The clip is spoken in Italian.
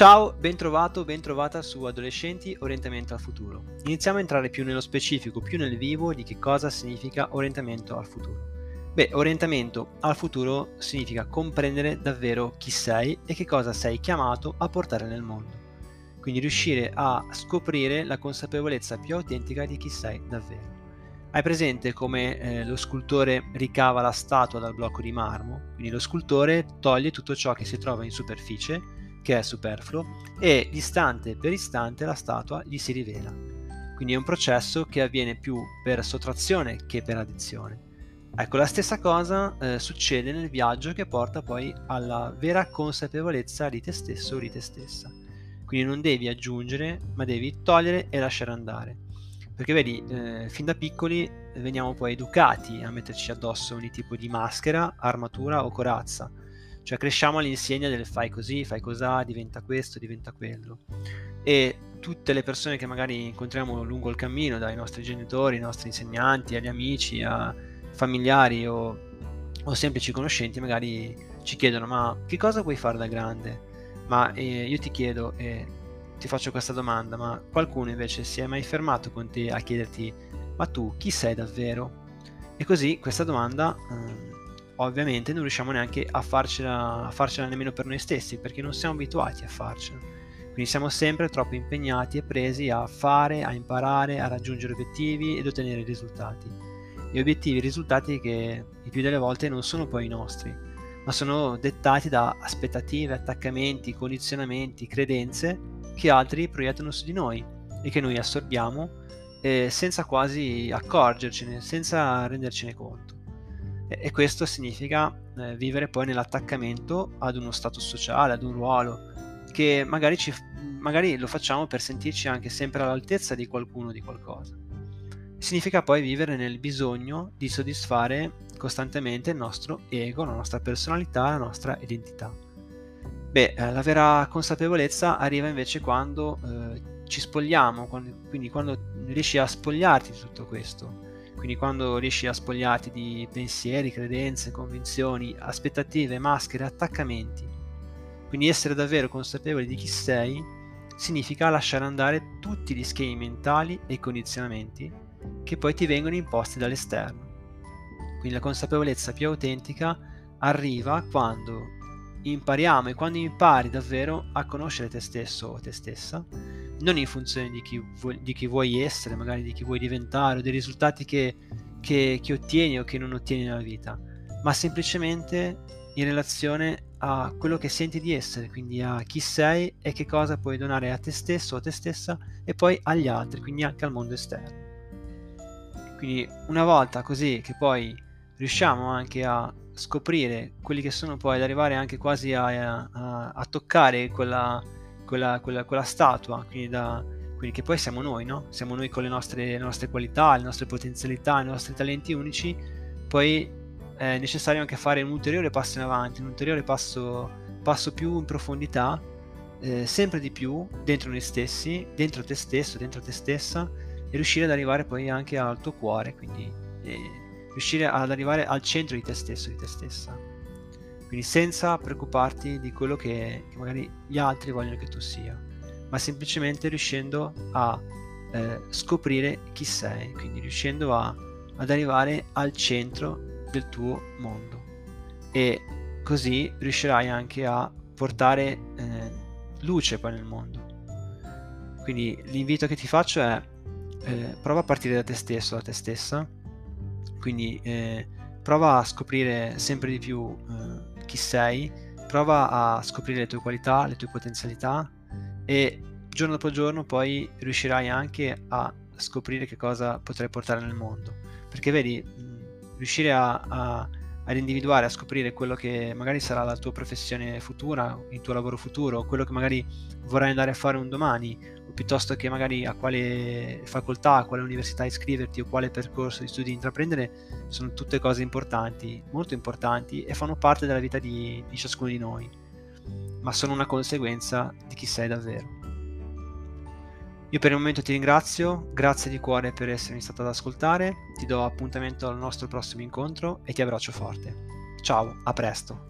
Ciao, ben trovato, ben trovata su Adolescenti Orientamento al Futuro. Iniziamo a entrare più nello specifico, più nel vivo di che cosa significa orientamento al futuro. Beh, orientamento al futuro significa comprendere davvero chi sei e che cosa sei chiamato a portare nel mondo. Quindi riuscire a scoprire la consapevolezza più autentica di chi sei davvero. Hai presente come eh, lo scultore ricava la statua dal blocco di marmo? Quindi lo scultore toglie tutto ciò che si trova in superficie, che è superfluo, e istante per istante la statua gli si rivela. Quindi è un processo che avviene più per sottrazione che per addizione. Ecco, la stessa cosa eh, succede nel viaggio che porta poi alla vera consapevolezza di te stesso o di te stessa. Quindi non devi aggiungere, ma devi togliere e lasciare andare. Perché vedi, eh, fin da piccoli veniamo poi educati a metterci addosso ogni tipo di maschera, armatura o corazza. Cioè cresciamo all'insegna del fai così, fai cosà, diventa questo, diventa quello. E tutte le persone che magari incontriamo lungo il cammino, dai nostri genitori, ai nostri insegnanti, agli amici, a familiari o, o semplici conoscenti, magari ci chiedono ma che cosa vuoi fare da grande? Ma eh, io ti chiedo, eh, ti faccio questa domanda, ma qualcuno invece si è mai fermato con te a chiederti, ma tu chi sei davvero? E così questa domanda eh, ovviamente non riusciamo neanche a farcela, a farcela nemmeno per noi stessi, perché non siamo abituati a farcela. Quindi siamo sempre troppo impegnati e presi a fare, a imparare, a raggiungere obiettivi ed ottenere risultati. E obiettivi e risultati che il più delle volte non sono poi i nostri, ma sono dettati da aspettative, attaccamenti, condizionamenti, credenze che altri proiettano su di noi e che noi assorbiamo eh, senza quasi accorgercene, senza rendercene conto. E, questo significa eh, vivere poi nell'attaccamento ad uno status sociale, ad un ruolo, che magari, ci, magari lo facciamo per sentirci anche sempre all'altezza di qualcuno di qualcosa. Significa poi vivere nel bisogno di soddisfare costantemente il nostro ego, la nostra personalità, la nostra identità. Beh, eh, la vera consapevolezza arriva invece quando eh, ci spogliamo, quando, quindi quando riesci a spogliarti di tutto questo, quindi quando riesci a spogliarti di pensieri, credenze, convinzioni, aspettative, maschere, attaccamenti. Quindi essere davvero consapevoli di chi sei significa lasciare andare tutti gli schemi mentali e condizionamenti che poi ti vengono imposti dall'esterno. Quindi la consapevolezza più autentica arriva quando impariamo e quando impari davvero a conoscere te stesso o te stessa, non in funzione di chi, vuoi, di chi vuoi essere, magari di chi vuoi diventare o dei risultati che, che, che ottieni o che non ottieni nella vita, ma semplicemente in relazione a quello che senti di essere, quindi a chi sei e che cosa puoi donare a te stesso a te stessa e poi agli altri, quindi anche al mondo esterno. Quindi una volta così che poi riusciamo anche a scoprire quelli che sono poi ad arrivare anche quasi a, a, a toccare quella, quella, quella, quella statua, quindi, da, quindi, che poi siamo noi, no? Siamo noi con le nostre, le nostre qualità, le nostre potenzialità, i nostri talenti unici, poi è necessario anche fare un ulteriore passo in avanti, un ulteriore passo, passo più in profondità, eh, sempre di più dentro noi stessi, dentro te stesso, dentro te stessa e riuscire ad arrivare poi anche al tuo cuore, quindi eh, riuscire ad arrivare al centro di te stesso, di te stessa. Quindi senza preoccuparti di quello che, che magari gli altri vogliono che tu sia, ma semplicemente riuscendo a eh, scoprire chi sei, quindi riuscendo a, ad arrivare al centro del tuo mondo. E così riuscirai anche a portare eh, luce poi nel mondo. Quindi l'invito che ti faccio è eh, prova a partire da te stesso, da te stessa, quindi eh, prova a scoprire sempre di più eh, chi sei, prova a scoprire le tue qualità, le tue potenzialità e giorno dopo giorno poi riuscirai anche a scoprire che cosa potrai portare nel mondo. Perché vedi, riuscire a, a, ad individuare, a scoprire quello che magari sarà la tua professione futura, il tuo lavoro futuro, quello che magari vorrai andare a fare un domani, piuttosto che magari a quale facoltà, a quale università iscriverti o quale percorso di studi intraprendere, sono tutte cose importanti, molto importanti e fanno parte della vita di, di ciascuno di noi, ma sono una conseguenza di chi sei davvero. Io per il momento ti ringrazio, grazie di cuore per essermi stato ad ascoltare, ti do appuntamento al nostro prossimo incontro e ti abbraccio forte. Ciao, a presto!